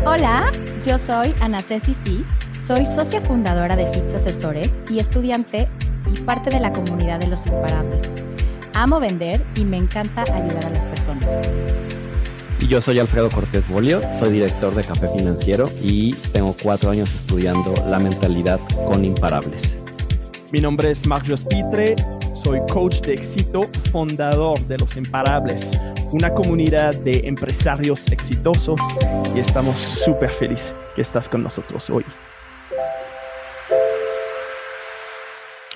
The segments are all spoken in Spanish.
Hola, yo soy Ana Ceci Fitz, soy socia fundadora de Fitz Asesores y estudiante y parte de la comunidad de los imparables. Amo vender y me encanta ayudar a las personas. Y yo soy Alfredo Cortés Bolio, soy director de Café Financiero y tengo cuatro años estudiando la mentalidad con imparables. Mi nombre es Marcos Pitre, soy coach de éxito, fundador de Los Imparables, una comunidad de empresarios exitosos y estamos súper felices que estás con nosotros hoy.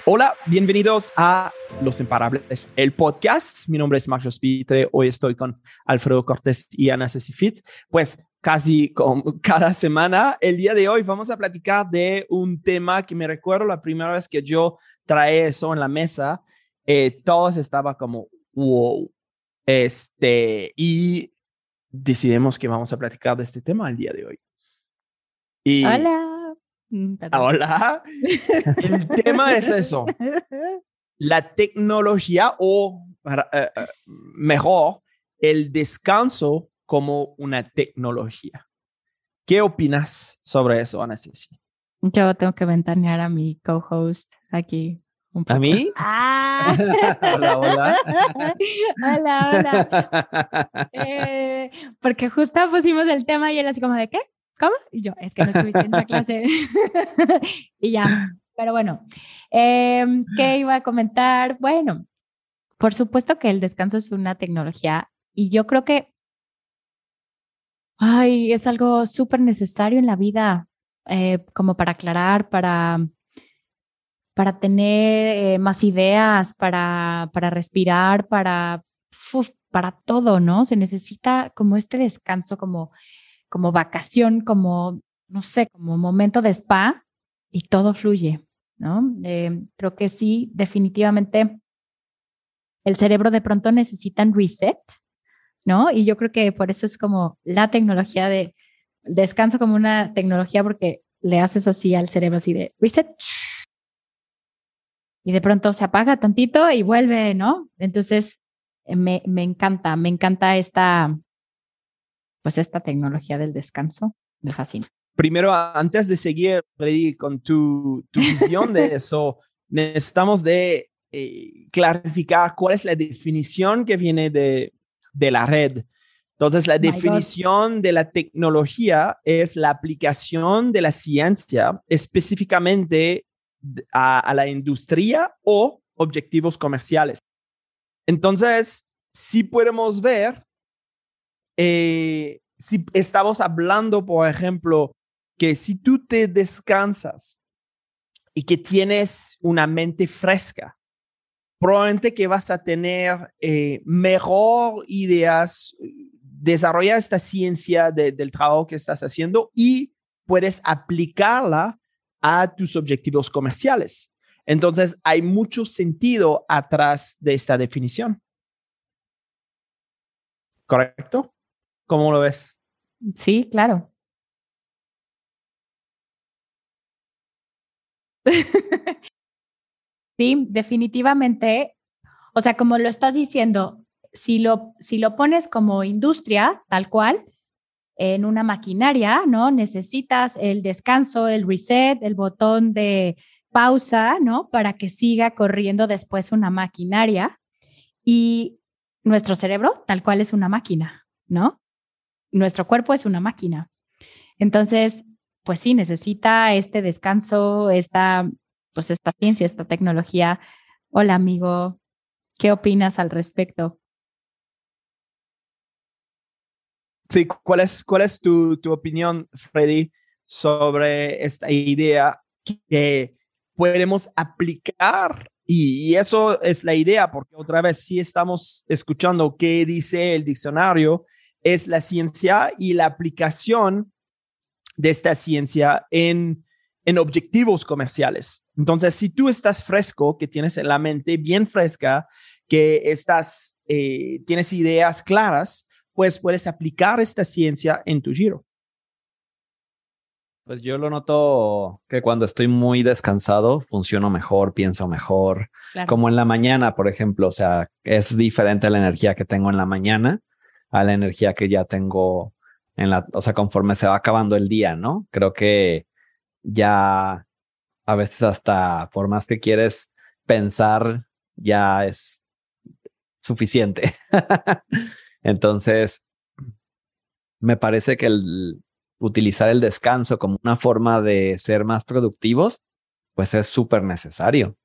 Hola, bienvenidos a Los Imparables, el podcast. Mi nombre es Marcos Pitre. Hoy estoy con Alfredo Cortés y Ana Ceci Fitz. Pues casi como cada semana, el día de hoy vamos a platicar de un tema que me recuerdo la primera vez que yo trae eso en la mesa. Eh, todos estaba como, wow. Este, y decidimos que vamos a platicar de este tema el día de hoy. Y, Hola. Mm, Hola. El tema es eso. La tecnología o eh, eh, mejor, el descanso como una tecnología. ¿Qué opinas sobre eso, Ana Ceci? Yo tengo que ventanear a mi co-host aquí. ¿A mí? Ah. hola, hola. hola, hola. Eh, porque justo pusimos el tema y él así como de qué? ¿cómo? Y yo, es que no estuviste en la clase. y ya, pero bueno, em, ¿qué iba a comentar? Bueno, por supuesto que el descanso es una tecnología y yo creo que, ay, es algo súper necesario en la vida, eh, como para aclarar, para para tener eh, más ideas, para, para respirar, para, para todo, ¿no? Se necesita como este descanso, como como vacación, como, no sé, como momento de spa y todo fluye, ¿no? Eh, creo que sí, definitivamente el cerebro de pronto necesita un reset, ¿no? Y yo creo que por eso es como la tecnología de descanso como una tecnología porque le haces así al cerebro así de reset y de pronto se apaga tantito y vuelve, ¿no? Entonces, eh, me, me encanta, me encanta esta, pues esta tecnología del descanso me fascina. Primero, antes de seguir, Freddy, con tu, tu visión de eso, necesitamos de eh, clarificar cuál es la definición que viene de, de la red. Entonces, la definición de la tecnología es la aplicación de la ciencia específicamente a, la industria o objetivos comerciales. Entonces, si podemos ver eh, si estamos hablando, por ejemplo, que si tú te descansas y que tienes una mente fresca, probablemente que vas a tener eh, mejor ideas, desarrollar esta ciencia del trabajo que estás haciendo y puedes aplicarla a tus objetivos comerciales. Entonces, hay mucho sentido atrás de esta definición. ¿Correcto? ¿Cómo lo ves? Sí, claro. sí, definitivamente. O sea, como lo estás diciendo, si lo, si lo pones como industria, tal cual, en una maquinaria, ¿no? Necesitas el descanso, el reset, el botón de pausa, ¿no? Para que siga corriendo después una maquinaria. Y nuestro cerebro, tal cual, es una máquina, ¿no? nuestro cuerpo es una máquina. Entonces, pues sí, necesita este descanso, esta, pues esta ciencia, esta tecnología. Hola, amigo, ¿qué opinas al respecto? Sí, ¿cuál es, cuál es tu, tu opinión, Freddy, sobre esta idea que podemos aplicar? Y, y, eso es la idea, porque otra vez, si estamos escuchando qué dice el diccionario, es la ciencia y la aplicación de esta ciencia en, en objetivos comerciales. Entonces, si tú estás fresco, que tienes la mente bien fresca, que estás, eh, tienes ideas claras, pues puedes aplicar esta ciencia en tu giro. Pues yo lo noto que cuando estoy muy descansado, funciono mejor, pienso mejor, como en la mañana, por ejemplo, o sea, es diferente la energía que tengo en la mañana a la energía que ya tengo en la, o sea, conforme se va acabando el día, ¿no? Creo que ya a veces hasta por más que quieres pensar, ya es suficiente. Entonces, me parece que el utilizar el descanso como una forma de ser más productivos, pues es súper necesario.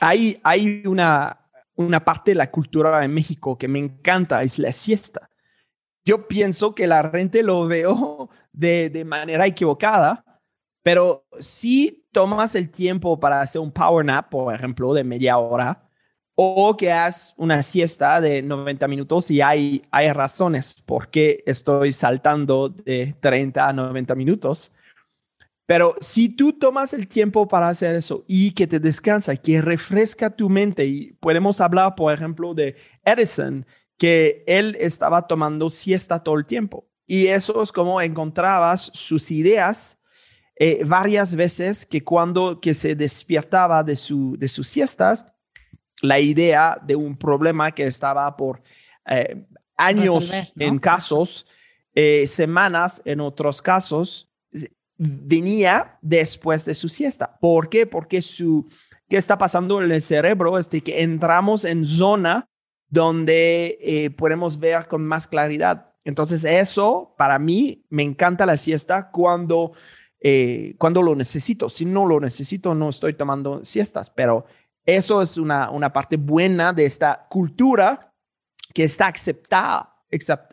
hay, hay una, una parte de la cultura en México que me encanta, es la siesta. Yo pienso que la gente lo veo de, de manera equivocada, pero si tomas el tiempo para hacer un power nap, por ejemplo, de media hora, o que hagas una siesta de 90 minutos y hay, hay razones por qué estoy saltando de 30 a 90 minutos. Pero si tú tomas el tiempo para hacer eso y que te descansa, que refresca tu mente, y podemos hablar, por ejemplo, de Edison, que él estaba tomando siesta todo el tiempo. Y eso es como encontrabas sus ideas eh, varias veces que cuando que se despertaba de, su, de sus siestas, la idea de un problema que estaba por eh, años en casos, eh, semanas en otros casos, venía después de su siesta. ¿Por qué? Porque su, ¿qué está pasando en el cerebro? Es que entramos en zona donde eh, podemos ver con más claridad. Entonces eso, para mí, me encanta la siesta cuando, cuando lo necesito. Si no lo necesito, no estoy tomando siestas, pero eso es una, una parte buena de esta cultura que está aceptada,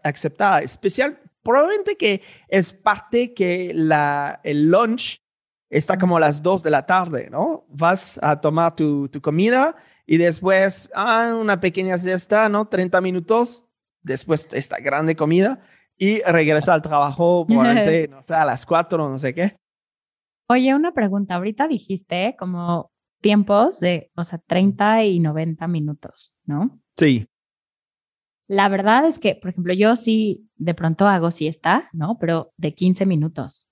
aceptada, especial, probablemente que es parte que la, el lunch está como a las 2 de la tarde, ¿no? Vas a tomar tu, tu comida y después, ah, una pequeña siesta, ¿no? 30 minutos, después esta grande comida y regresa al trabajo, probablemente, no sé, a las 4 no sé qué. Oye, una pregunta, ahorita dijiste como tiempos de, o sea, 30 y 90 minutos, ¿no? Sí. La verdad es que, por ejemplo, yo sí de pronto hago siesta, ¿no? Pero de 15 minutos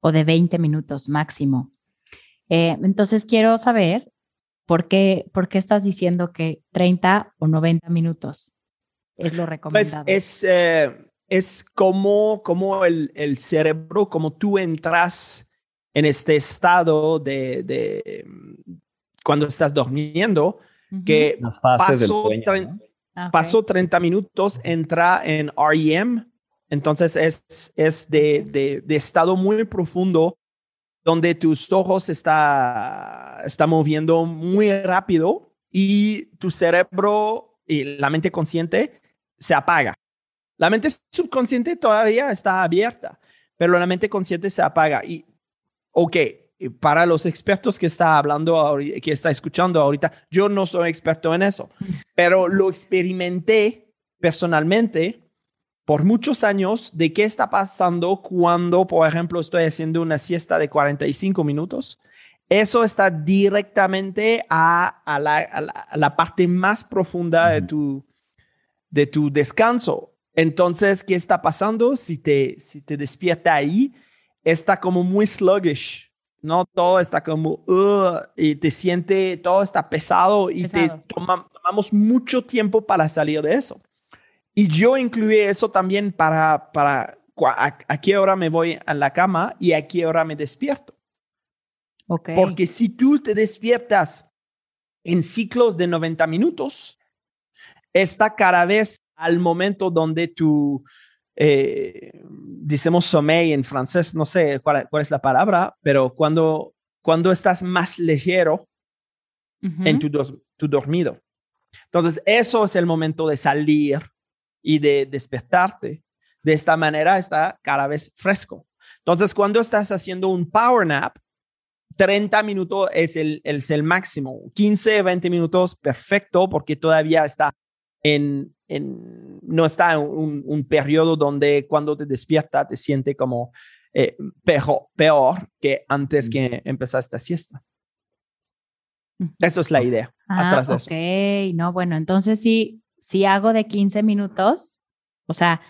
o de 20 minutos máximo. Eh, entonces quiero saber por qué, por qué estás diciendo que 30 o 90 minutos es lo pues, recomendado. es, eh, es como, como el, el, cerebro, como tú entras en este estado de, cuando estás durmiendo, que pasó, pasó 30 minutos, entra en REM, entonces es, es de, de, estado muy profundo donde tus ojos está, está moviendo muy rápido y tu cerebro y la mente consciente se apaga. La mente subconsciente todavía está abierta, pero la mente consciente se apaga. Y ok, para los expertos que está hablando, que está escuchando ahorita, yo no soy experto en eso, pero lo experimenté personalmente por muchos años de qué está pasando cuando, por ejemplo, estoy haciendo una siesta de 45 minutos. Eso está directamente a, la, parte más profunda de tu, de tu descanso. Entonces, ¿qué está pasando? Si te, si te despierta ahí, está como muy sluggish, ¿no? Todo está como, y te siente, todo está pesado y te tomamos mucho tiempo para salir de eso. Y yo incluí eso también para, para a, qué hora me voy a la cama y a qué hora me despierto. Okay. Porque si tú te despiertas en ciclos de 90 minutos, está cada vez al momento donde tu, eh, decimos sommeil en francés, no sé cuál, es la palabra, pero cuando, cuando estás más ligero en tu, tu dormido. Entonces, eso es el momento de salir y de despertarte. De esta manera está cada vez fresco. Entonces, cuando estás haciendo un power nap, 30 minutos es el, el, el máximo. 15, 20 minutos, perfecto, porque todavía está en, no está en un, periodo donde cuando te despierta te siente como eh, peor, que antes que empezaste esta siesta. Eso es la idea ah, atrás de ok, no, bueno, entonces sí, si hago de 15 minutos, o sea,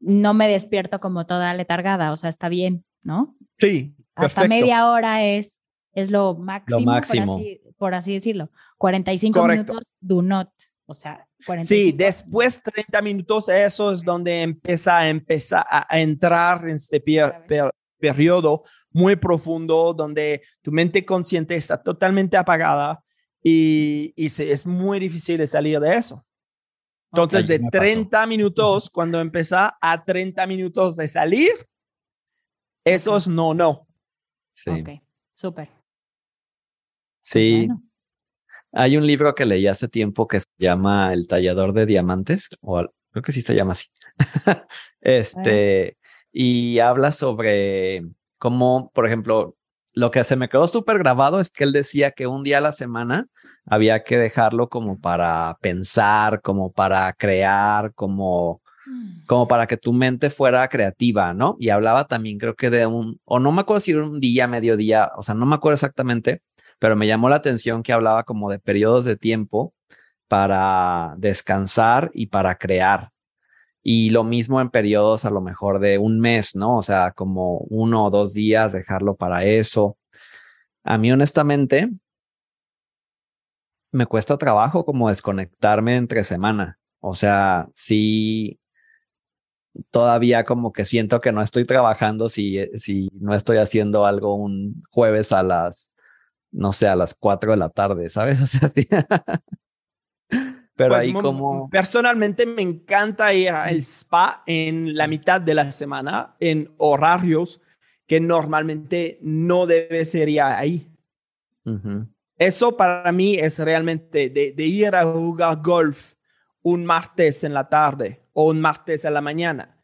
no me despierto como toda letargada, o sea, está bien, ¿no? Sí. Hasta media hora es, es lo máximo, Por, así, decirlo. 45 minutos, do not. O sea, 45. Sí, después 30 minutos, eso es donde empieza a, empezar a, entrar en este periodo muy profundo, donde tu mente consciente está totalmente apagada y, y es muy difícil de salir de eso. Entonces, de 30 minutos, cuando empieza a 30 minutos de salir, eso es no, no. Sí. Ok, súper. Sí. Pues Hay un libro que leí hace tiempo que se llama El tallador de diamantes, o creo que sí se llama así. este, y habla sobre cómo, por ejemplo, lo que se me quedó súper grabado es que él decía que un día a la semana había que dejarlo como para pensar, como para crear, como, mm. como para que tu mente fuera creativa, ¿no? Y hablaba también, creo que de un, o no me acuerdo si era un día, mediodía, o sea, no me acuerdo exactamente, pero me llamó la atención que hablaba como de periodos de tiempo para descansar y para crear. Y lo mismo en periodos a lo mejor de un mes, ¿no? O sea, como uno o dos días, dejarlo para eso. A mí honestamente, me cuesta trabajo como desconectarme entre semana. O sea, sí, todavía como que siento que no estoy trabajando si, si no estoy haciendo algo un jueves a las no sé, a las 4 de la tarde, ¿sabes? O sea, sí. Pero pues, ahí como... Personalmente me encanta ir al spa en la mitad de la semana, en horarios que normalmente no debe ser ahí. Eso para mí es realmente de, de, ir a jugar golf un martes en la tarde o un martes en la mañana,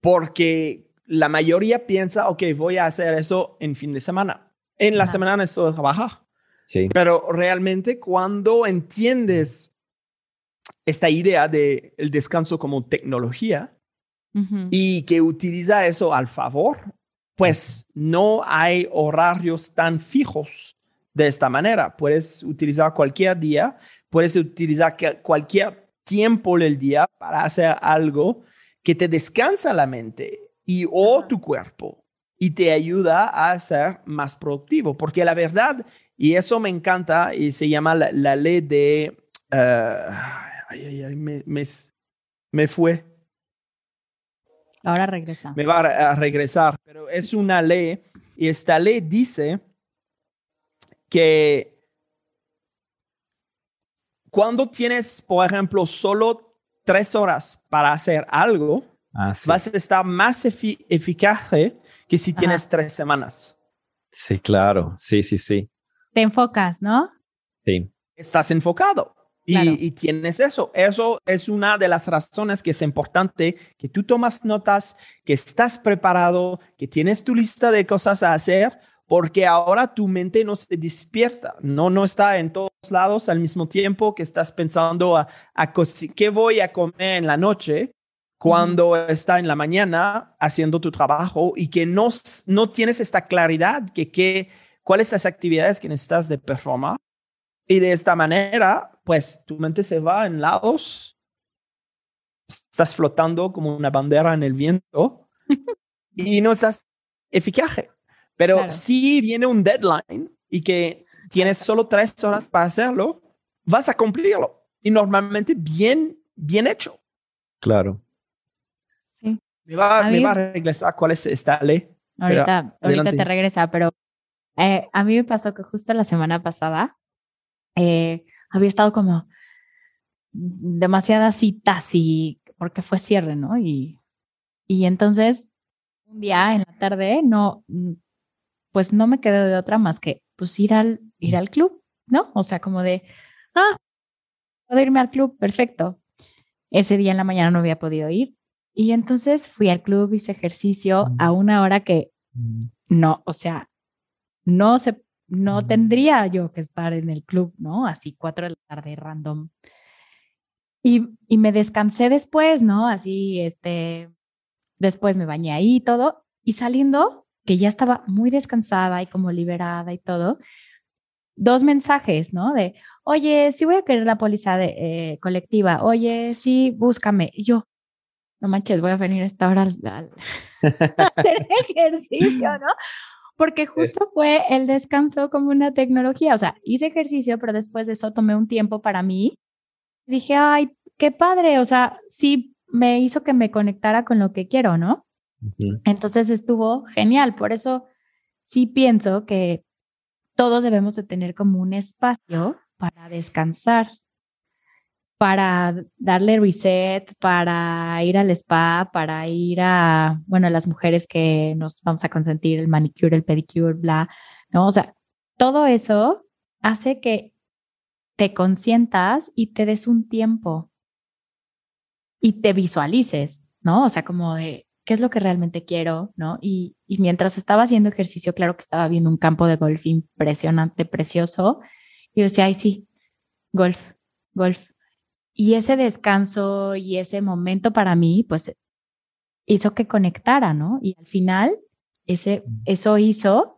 porque la mayoría piensa, ok, voy a hacer eso en fin de semana en la semana esto de trabajar. Sí. Pero realmente cuando entiendes esta idea de el descanso como tecnología y que utiliza eso al favor, pues no hay horarios tan fijos de esta manera. Puedes utilizar cualquier día, puedes utilizar cualquier tiempo del día para hacer algo que te descansa la mente y o tu cuerpo y te ayuda a ser más productivo. Porque la verdad, y eso me encanta, y se llama la, ley de... Eh, ay, ay, ay, me, me, fue. Ahora regresa. Me va a regresar, pero es una ley y esta ley dice que cuando tienes, por ejemplo, solo tres horas para hacer algo, ah, vas a estar más eficaz que si tienes tres semanas. Sí, claro. Sí, sí, sí. Te enfocas, ¿no? Sí. Estás enfocado. Y, tienes eso. Eso es una de las razones que es importante que tú tomas notas, que estás preparado, que tienes tu lista de cosas a hacer, porque ahora tu mente no se despierta, no, no está en todos lados al mismo tiempo que estás pensando a, a qué voy a comer en la noche cuando está en la mañana haciendo tu trabajo y que no, no tienes esta claridad que, que cuáles las actividades que necesitas de performar. Y de esta manera, pues tu mente se va en lados, estás flotando como una bandera en el viento y no estás eficaz. Pero si viene un deadline y que tienes solo tres horas para hacerlo, vas a cumplirlo. Y normalmente bien, bien hecho. Claro. Me va, a, me va a regresar cuál es esta ley. Ahorita, ahorita te regresa, pero eh, a mí me pasó que justo la semana pasada eh, había estado como demasiadas citas y porque fue cierre, ¿no? Y, y entonces un día en la tarde no, pues no me quedé de otra más que pues ir al, ir al club, ¿no? O sea, como de, ah, puedo irme al club, perfecto. Ese día en la mañana no había podido ir, y entonces fui al club, hice ejercicio a una hora que no, o sea, no se, no tendría yo que estar en el club, ¿no? Así cuatro de la tarde, random. Y, y me descansé después, ¿no? Así, este, después me bañé ahí y todo. Y saliendo, que ya estaba muy descansada y como liberada y todo, dos mensajes, ¿no? De, oye, sí voy a querer la póliza de, eh, colectiva, oye, sí, búscame. Y yo, no manches, voy a venir a esta hora al, hacer ejercicio, ¿no? Porque justo fue el descanso como una tecnología. O sea, hice ejercicio, pero después de eso tomé un tiempo para mí dije, ay, qué padre, o sea, sí me hizo que me conectara con lo que quiero, ¿no? Entonces estuvo genial, por eso sí pienso que todos debemos de tener como un espacio para descansar, para darle reset, para ir al spa, para ir a, bueno, las mujeres que nos vamos a consentir, el manicure, el pedicure, bla, ¿no? O sea, todo eso hace que te consientas y te des un tiempo y te visualices, ¿no? O sea, como de qué es lo que realmente quiero, ¿no? Y, y mientras estaba haciendo ejercicio, claro que estaba viendo un campo de golf impresionante, precioso, y decía, ay, sí, golf, golf. Y ese descanso y ese momento para mí, pues hizo que conectara, ¿no? Y al final, ese, eso hizo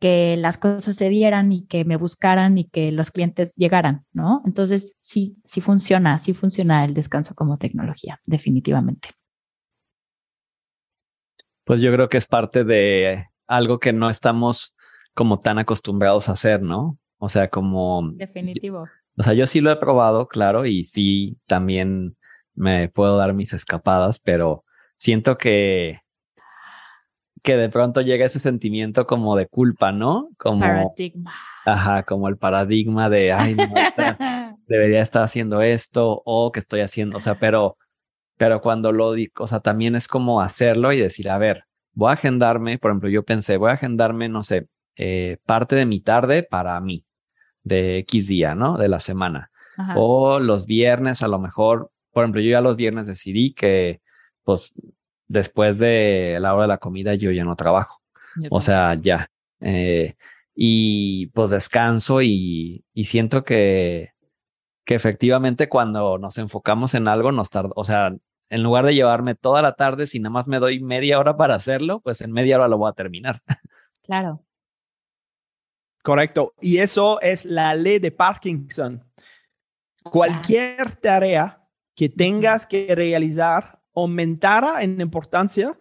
que las cosas se dieran y que me buscaran y que los clientes llegaran, ¿no? Entonces, sí, sí funciona, sí funciona el descanso como tecnología, definitivamente. Pues yo creo que es parte de algo que no estamos como tan acostumbrados a hacer, ¿no? O sea, como... Definitivo. O sea, yo sí lo he probado, claro, y sí también me puedo dar mis escapadas, pero siento que que de pronto llega ese sentimiento como de culpa, ¿no? Como paradigma. Ajá, como el paradigma de, ay, no, debería estar haciendo esto o que estoy haciendo, o sea, pero, pero cuando lo digo, o sea, también es como hacerlo y decir, a ver, voy a agendarme, por ejemplo, yo pensé, voy a agendarme, no sé, eh, parte de mi tarde para mí, de X día, ¿no? De la semana. O los viernes, a lo mejor, por ejemplo, yo ya los viernes decidí que, pues, después de la hora de la comida yo ya no trabajo. o sea, ya. Eh, y pues descanso y, y siento que, que efectivamente cuando nos enfocamos en algo nos tarda, o sea, en lugar de llevarme toda la tarde, si nada más me doy media hora para hacerlo, pues en media hora lo voy a terminar. Claro. Correcto. Y eso es la ley de Parkinson. Cualquier tarea que tengas que realizar aumentara en importancia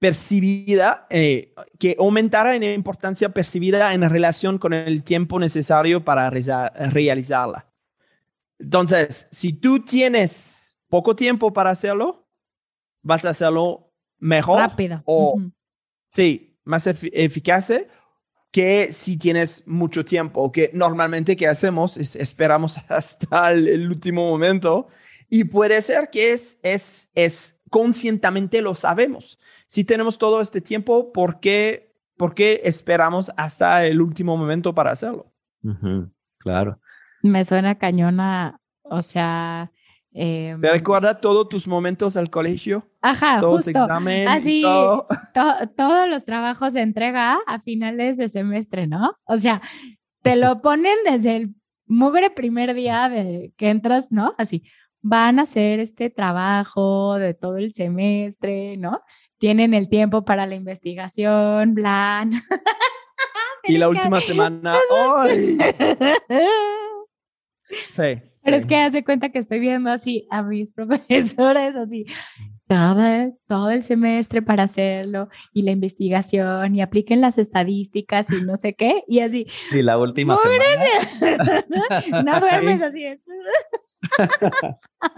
percibida, eh, que aumentara en importancia percibida en relación con el tiempo necesario para realizarla. Entonces, si tú tienes poco tiempo para hacerlo, vas a hacerlo mejor. Rápido. O, sí, más eficaz que si tienes mucho tiempo, que normalmente que hacemos es esperamos hasta el último momento y puede ser que es, es, es conscientemente lo sabemos. Si tenemos todo este tiempo, ¿por qué, por qué esperamos hasta el último momento para hacerlo? claro. Me suena cañona, o sea... Eh, ¿Te recuerda todos tus momentos al colegio? Ajá, todos justo. exámenes. Así, todos los trabajos de entrega a finales de semestre, ¿no? O sea, te lo ponen desde el mugre primer día de que entras, ¿no? Así, van a hacer este trabajo de todo el semestre, ¿no? Tienen el tiempo para la investigación, blan. y la última semana, ¡ay! Sí. Pero es que hace cuenta que estoy viendo así a mis profesores, así, todo, todo el semestre para hacerlo y la investigación y apliquen las estadísticas y no sé qué, y así. Y la última semana. no duermes así.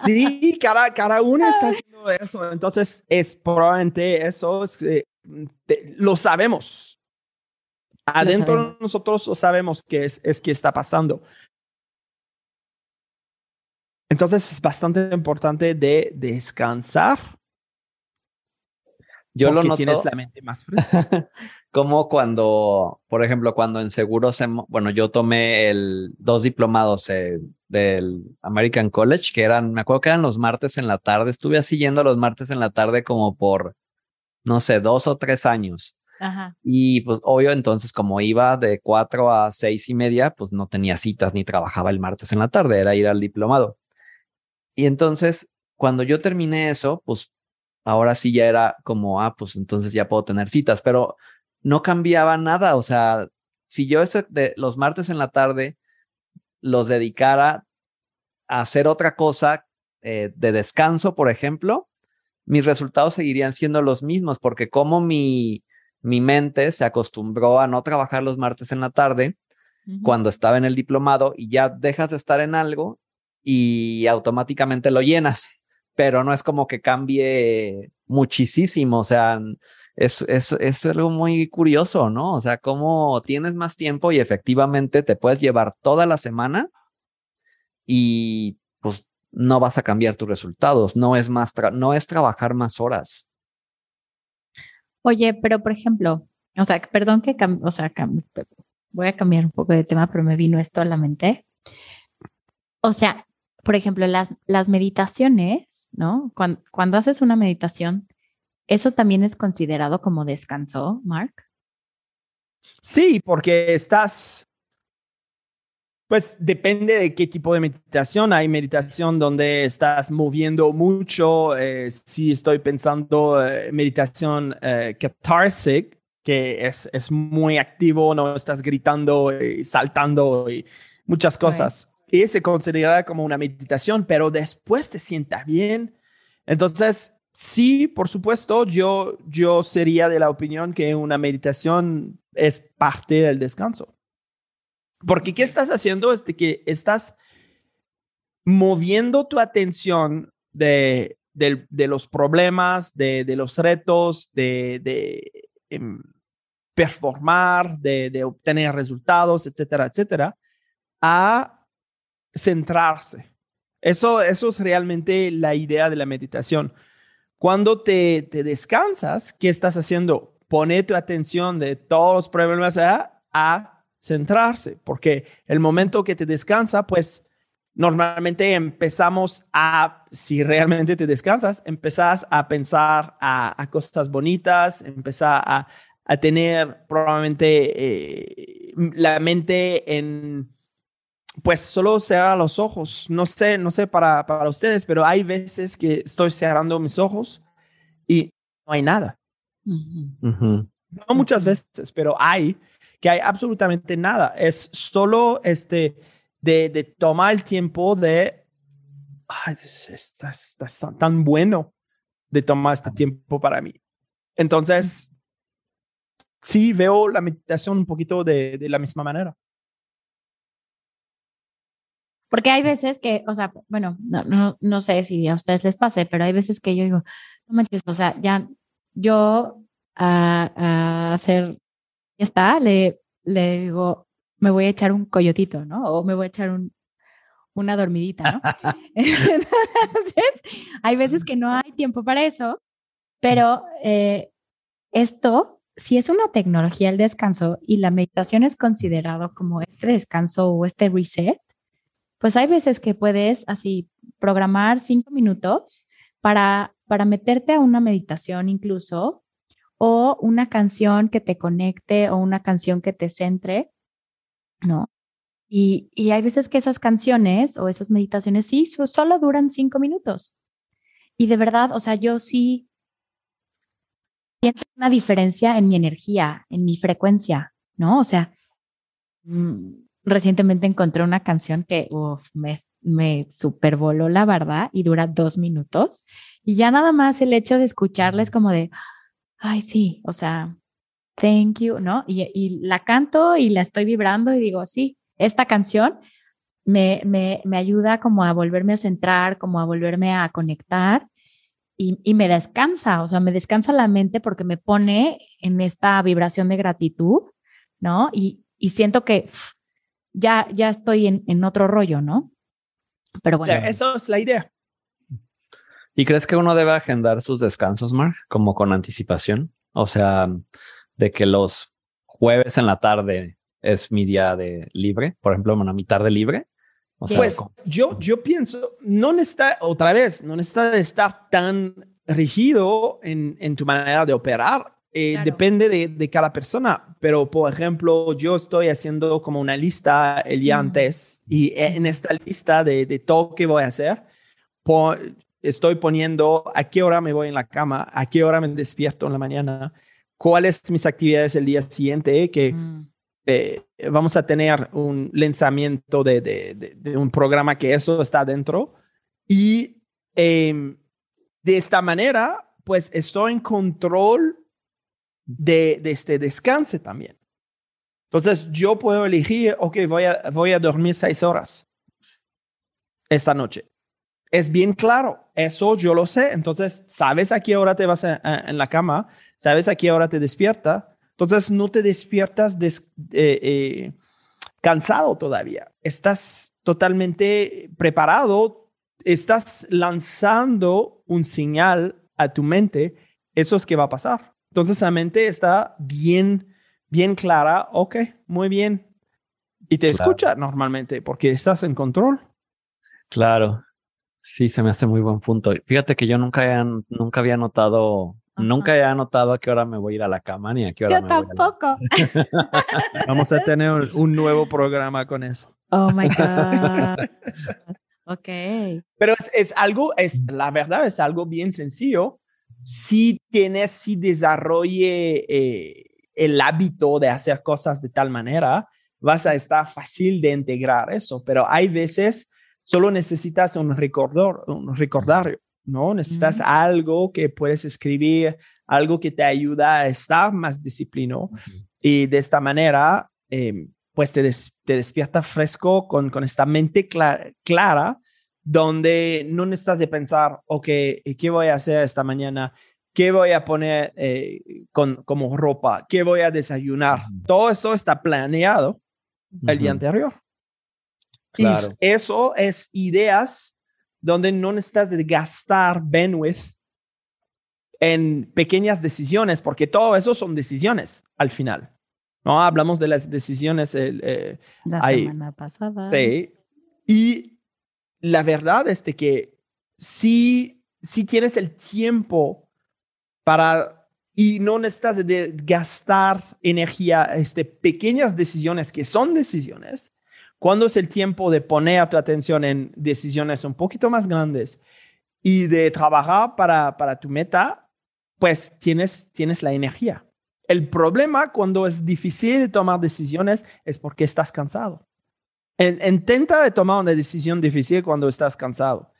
sí, cada, cada uno está haciendo eso. Entonces, es probablemente eso, es, eh, lo sabemos. Adentro nosotros lo sabemos que es, es que está pasando. Entonces, es bastante importante de descansar. Yo lo noto. tienes la mente más fresca. como cuando, por ejemplo, cuando en seguros, bueno, yo tomé el dos diplomados del American College, que eran, me acuerdo que eran los martes en la tarde, estuve así yendo los martes en la tarde como por, no sé, dos o tres años. Ajá. Y pues obvio, entonces como iba de cuatro a seis y media, pues no tenía citas ni trabajaba el martes en la tarde, era ir al diplomado. Y entonces, cuando yo terminé eso, pues ahora sí ya era como, ah, pues entonces ya puedo tener citas, pero no cambiaba nada. O sea, si yo de los martes en la tarde los dedicara a hacer otra cosa eh, de descanso, por ejemplo, mis resultados seguirían siendo los mismos, porque como mi, mi mente se acostumbró a no trabajar los martes en la tarde, cuando estaba en el diplomado y ya dejas de estar en algo y automáticamente lo llenas, pero no es como que cambie muchísimo, o sea, es, es, es algo muy curioso, ¿no? O sea, cómo tienes más tiempo y efectivamente te puedes llevar toda la semana y pues no vas a cambiar tus resultados, no es más, no es trabajar más horas. Oye, pero por ejemplo, o sea, perdón que, o sea, voy a cambiar un poco de tema, pero me vino esto a la mente. O sea, por ejemplo, las, las meditaciones, ¿no? Cuando, cuando haces una meditación, ¿eso también es considerado como descanso, Mark? Sí, porque estás, pues depende de qué tipo de meditación. Hay meditación donde estás moviendo mucho. Eh, si estoy pensando eh, meditación eh, cathartic, que es, es muy activo, no estás gritando y saltando y muchas cosas. Y se considera como una meditación, pero después te sientas bien. Entonces, sí, por supuesto, yo, yo sería de la opinión que una meditación es parte del descanso. Porque ¿qué estás haciendo? Es que estás moviendo tu atención de, de, los problemas, de, de los retos, de, de em, performar, de, obtener resultados, etcétera, etcétera, a centrarse. Eso, eso es realmente la idea de la meditación. Cuando te, te descansas, ¿qué estás haciendo? Pone tu atención de todos los problemas a, a centrarse, porque el momento que te descansa, pues normalmente empezamos a, si realmente te descansas, empezás a pensar a, a cosas bonitas, empezás a, a tener probablemente eh, la mente en, pues solo cerrar los ojos. No sé, no sé para, para ustedes, pero hay veces que estoy cerrando mis ojos y no hay nada. No muchas veces, pero hay que hay absolutamente nada. Es solo este de, de tomar el tiempo de, ay, está, tan bueno de tomar este tiempo para mí. Entonces, sí veo la meditación un poquito de, de la misma manera. Porque hay veces que, o sea, bueno, no, no, no, sé si a ustedes les pase, pero hay veces que yo digo, no manches, o sea, ya yo a, a hacer está, le, le digo, me voy a echar un coyotito, ¿no? O me voy a echar un, una dormidita, ¿no? Entonces, hay veces que no hay tiempo para eso, pero eh, esto si es una tecnología el descanso y la meditación es considerado como este descanso o este reset, pues hay veces que puedes así programar cinco minutos para, para meterte a una meditación incluso o una canción que te conecte o una canción que te centre, ¿no? Y, y hay veces que esas canciones o esas meditaciones sí solo duran cinco minutos. Y de verdad, o sea, yo sí siento una diferencia en mi energía, en mi frecuencia, ¿no? O sea, mm, recientemente encontré una canción que me, me supervoló la verdad y dura dos minutos. Y ya nada más el hecho de escucharla es como de, ay, sí, o sea, thank you, ¿no? Y, y la canto y la estoy vibrando y digo, sí, esta canción me, me, me ayuda como a volverme a centrar, como a volverme a conectar y, me descansa, o sea, me descansa la mente porque me pone en esta vibración de gratitud, ¿no? Y, siento que ya, ya estoy en, en, otro rollo, ¿no? Pero bueno. Eso es la idea. ¿Y crees que uno debe agendar sus descansos, Mark, como con anticipación? O sea, de que los jueves en la tarde es mi día de libre, por ejemplo, bueno, mi tarde libre, pues yo, yo pienso, no necesita, otra vez, no necesita de estar tan rígido en, en tu manera de operar. Eh, depende de, de, cada persona, pero por ejemplo, yo estoy haciendo como una lista el día antes y en esta lista de, de todo que voy a hacer, estoy poniendo a qué hora me voy en la cama, a qué hora me despierto en la mañana, cuáles mis actividades el día siguiente, que mm. Eh, vamos a tener un lanzamiento de, un programa que eso está dentro. Y em, de esta manera, pues estoy en control de, este descanse también. Entonces yo puedo elegir, ok, voy a, voy a dormir seis horas. esta noche. Es bien claro, eso yo lo sé. Entonces, sabes a qué hora te vas en la cama, sabes a qué hora te despierta. Entonces, no te despiertas eh, eh, cansado todavía. Estás totalmente preparado, estás lanzando un señal a tu mente. Eso es que va a pasar. Entonces, la mente está bien, bien clara. Ok, muy bien. Y te escucha normalmente porque estás en control. Claro. Sí, se me hace muy buen punto. Fíjate que yo nunca, había, nunca había notado, nunca había notado a qué hora me voy a ir a la cama ni a qué hora yo tampoco. Vamos a tener un, nuevo programa con eso. Oh my God. ok. Pero es, algo, es la verdad, es algo bien sencillo. Si tienes, si desarrolle eh, el hábito de hacer cosas de tal manera, vas a estar fácil de integrar eso. Pero hay veces solo necesitas un recordor, un recordario, ¿no? Necesitas algo que puedes escribir, algo que te ayuda a estar más disciplinado y de esta manera, em, pues te, te, despierta fresco con, con esta mente clara, donde no necesitas de pensar, ok, ¿qué voy a hacer esta mañana? ¿Qué voy a poner eh, con, como ropa? ¿Qué voy a desayunar? Todo eso está planeado el día anterior. Y eso es ideas donde no necesitas de gastar bandwidth en pequeñas decisiones, porque todo eso son decisiones al final. No hablamos de las decisiones. Eh, la semana pasada. Sí. Y la verdad es que si, si tienes el tiempo para y no necesitas de gastar energía, este, pequeñas decisiones que son decisiones, cuando es el tiempo de poner tu atención en decisiones un poquito más grandes y de trabajar para, para tu meta, pues tienes, tienes la energía. El problema cuando es difícil tomar decisiones es porque estás cansado. Intenta de tomar una decisión difícil cuando estás cansado.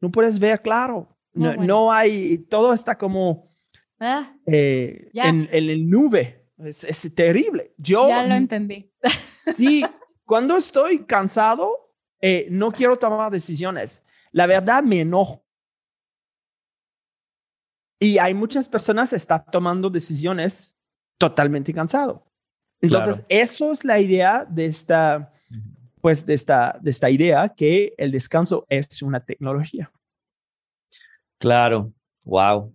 No puedes ver claro. No, no hay, todo está como ah, eh, en, en, el nube. Es, es, terrible. Yo, ya lo entendí. Sí, cuando estoy cansado, eh, no quiero tomar decisiones. La verdad me enojo. Y hay muchas personas que están tomando decisiones totalmente cansado. Entonces, eso es la idea de esta, pues, de esta, de esta idea que el descanso es una tecnología. Claro. Wow.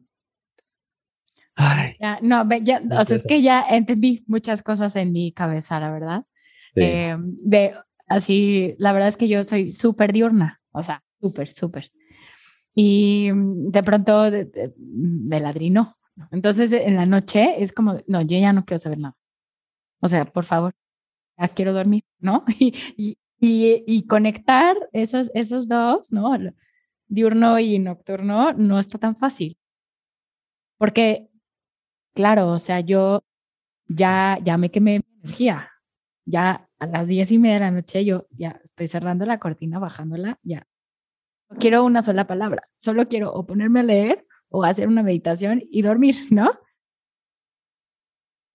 no, ya, o sea, es que ya entendí muchas cosas en mi cabeza, la verdad. Eh, de así, la verdad es que yo soy súper diurna, o sea, súper, súper. Y de pronto de, ladrino. Entonces en la noche es como, no, yo ya no quiero saber nada. O sea, por favor, ya quiero dormir, ¿no? Y, y, y conectar esos, esos dos, ¿no? Diurno y nocturno no está tan fácil. Porque, claro, o sea, yo ya, ya me quemé energía, ya a las diez y media de la noche yo ya estoy cerrando la cortina, bajándola, ya. No quiero una sola palabra, solo quiero o ponerme a leer o hacer una meditación y dormir, ¿no?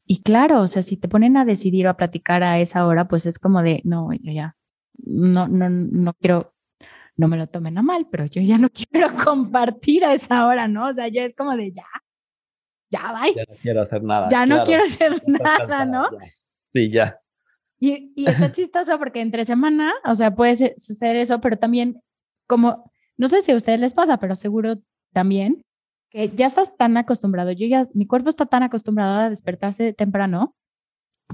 Y claro, o sea, si te ponen a decidir o a platicar a esa hora, pues es como de, no, yo ya, no, no, no quiero, no me lo tomen a mal, pero yo ya no quiero compartir a esa hora, ¿no? O sea, yo es como de, ya, ya, bye. Ya no quiero hacer nada. Ya no quiero hacer nada, ¿no? Sí, ya. Y, y está chistoso porque entre semana, o sea, puede suceder eso, pero también como, no sé si a ustedes les pasa, pero seguro también, que ya estás tan acostumbrado, yo ya, mi cuerpo está tan acostumbrado a despertarse temprano,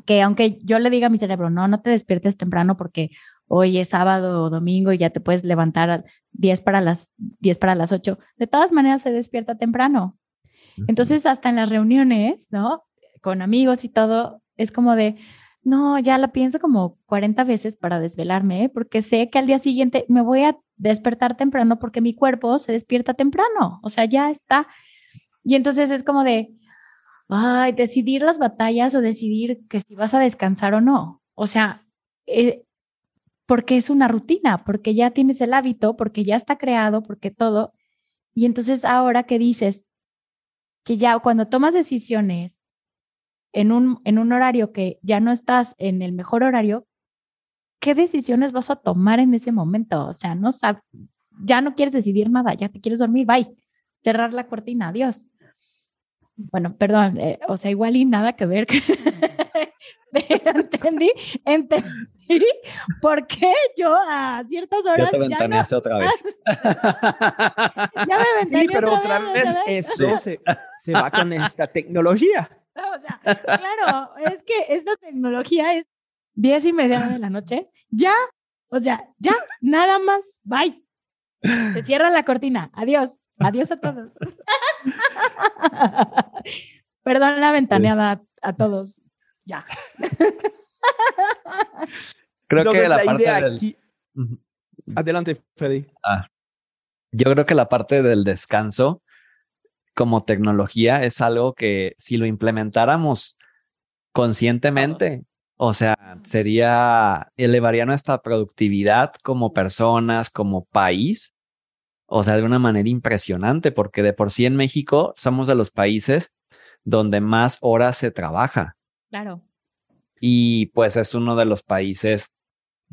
que aunque yo le diga a mi cerebro, no, no te despiertes temprano porque hoy es sábado o domingo y ya te puedes levantar a 10 para las 10 para las 8, de todas maneras se despierta temprano. Entonces, hasta en las reuniones, ¿no? Con amigos y todo, es como de, no, ya la pienso como 40 veces para desvelarme, ¿eh? porque sé que al día siguiente me voy a despertar temprano porque mi cuerpo se despierta temprano, o sea, ya está. Y entonces es como de, ay, decidir las batallas o decidir que si vas a descansar o no. O sea, eh, porque es una rutina, porque ya tienes el hábito, porque ya está creado, porque todo. Y entonces ahora que dices que ya cuando tomas decisiones en un, en un horario que ya no estás en el mejor horario, ¿qué decisiones vas a tomar en ese momento? O sea, no sabes, ya no quieres decidir nada, ya te quieres dormir, bye. Cerrar la cortina, adiós. Bueno, perdón, eh, o sea, igual y nada que ver. entendí, entendí por qué yo a ciertas horas. Ya te no, otra vez. ya me ventaneé Sí, pero otra, vez, eso se, se va con esta tecnología. O sea, claro, es que esta tecnología es diez y media de la noche, ya, o sea, ya, nada más, bye. Se cierra la cortina, adiós, adiós a todos. Perdón la ventaneada a todos, ya. Creo que la, parte del... aquí... Adelante, Freddy. Ah, yo creo que la parte del descanso como tecnología es algo que si lo implementáramos conscientemente, o sea, sería, elevaría nuestra productividad como personas, como país, o sea, de una manera impresionante, porque de por sí en México somos de los países donde más horas se trabaja. Claro. Y pues es uno de los países,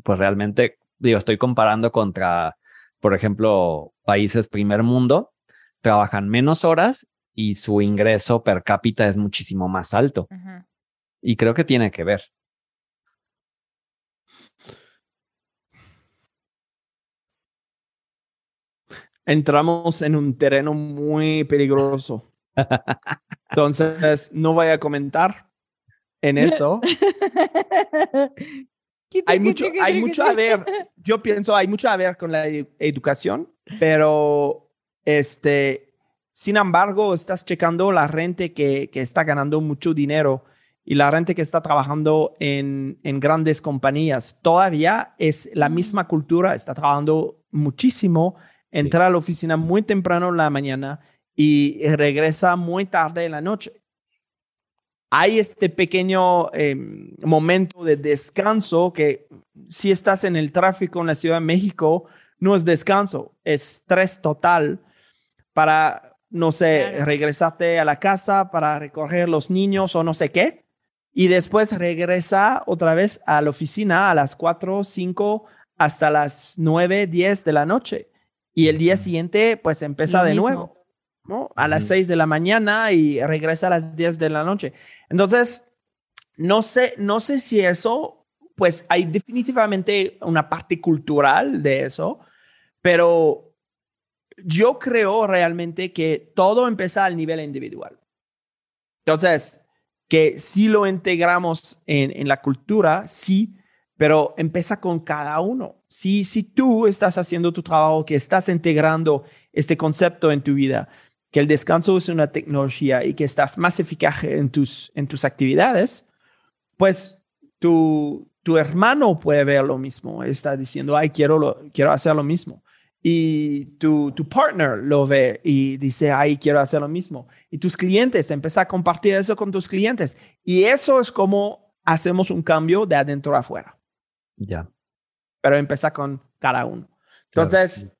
pues realmente, digo, estoy comparando contra, por ejemplo, países primer mundo, trabajan menos horas y su ingreso per cápita es muchísimo más alto. Y creo que tiene que ver. Entramos en un terreno muy peligroso. Entonces, no voy a comentar en eso. hay mucho, hay mucho a ver, yo pienso, hay mucho a ver con la educación, pero este, sin embargo, estás checando la gente que, que está ganando mucho dinero y la gente que está trabajando en, en, grandes compañías. Todavía es la misma cultura, está trabajando muchísimo, entra a la oficina muy temprano en la mañana y regresa muy tarde en la noche. Hay este pequeño em, momento de descanso que si estás en el tráfico en la Ciudad de México, no es descanso, es estrés total para, no sé, regresarte a la casa para recoger los niños o no sé qué. Y después regresa otra vez a la oficina a las 4, 5, hasta las 9, 10 de la noche. Y el día siguiente, pues empieza de nuevo, ¿no? A las 6 de la mañana y regresa a las 10 de la noche. Entonces, no sé, no sé si eso, pues hay definitivamente una parte cultural de eso, pero yo creo realmente que todo empieza al nivel individual. Entonces, que si lo integramos en, la cultura, sí, pero empieza con cada uno. Si, si tú estás haciendo tu trabajo, que estás integrando este concepto en tu vida, que el descanso es una tecnología y que estás más eficaz en tus, en tus actividades, pues tu, tu hermano puede ver lo mismo, está diciendo, ay, quiero, lo, quiero hacer lo mismo y tu, tu partner lo ve y dice, ay, quiero hacer lo mismo. Y tus clientes, empieza a compartir eso con tus clientes. Y eso es como hacemos un cambio de adentro a afuera. Ya. Pero empieza con cada uno. Entonces,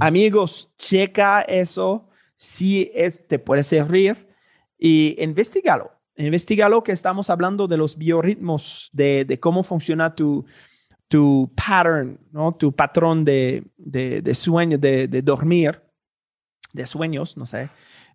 amigos, checa eso. Si es, te puede servir y investigalo. Investigalo que estamos hablando de los biorritmos, de, de cómo funciona tu, tu pattern, ¿no? tu patrón de, de, sueño, de, dormir, de sueños, no sé.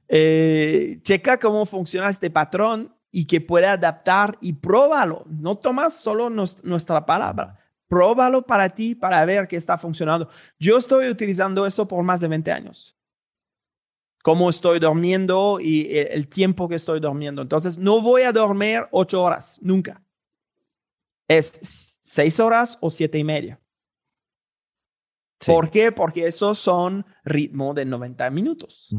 Eh, checa cómo funciona este patrón y que puede adaptar y próbalo. No tomas solo nuestra palabra, próbalo para ti para ver qué está funcionando. Yo estoy utilizando eso por más de 20 años. Cómo estoy durmiendo y el tiempo que estoy durmiendo. Entonces, no voy a dormir ocho horas, nunca. Es seis horas o siete y media. ¿Por qué? Porque esos son ritmo de 90 minutos.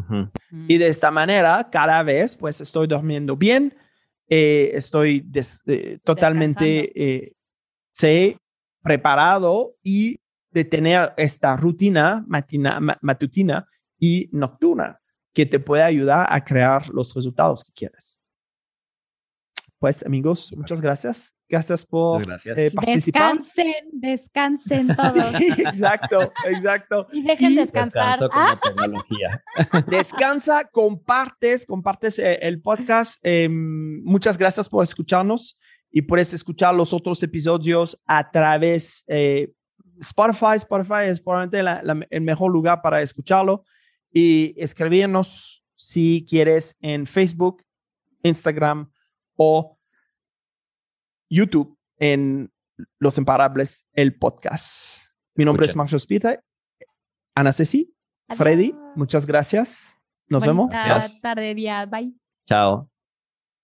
Y de esta manera, cada vez, pues estoy durmiendo bien, eh, estoy eh, totalmente eh, preparado y de tener esta rutina matutina y nocturna que te puede ayudar a crear los resultados que quieres. Pues amigos, muchas gracias. Gracias por eh, participar. Descansen, descansen todos. exacto, exacto. Y dejen descansar. ¿Ah? tecnología. Descansa, compartes, compartes eh, el podcast. Em, muchas gracias por escucharnos y puedes escuchar los otros episodios a través eh, Spotify. Spotify es probablemente el mejor lugar para escucharlo y escribirnos si quieres en Facebook, Instagram o YouTube en Los Imparables, el podcast. Mi nombre es Marcos Spita. Ana Ceci, Freddy, muchas gracias. Nos vemos. Buenas tarde, día. Bye. Chao.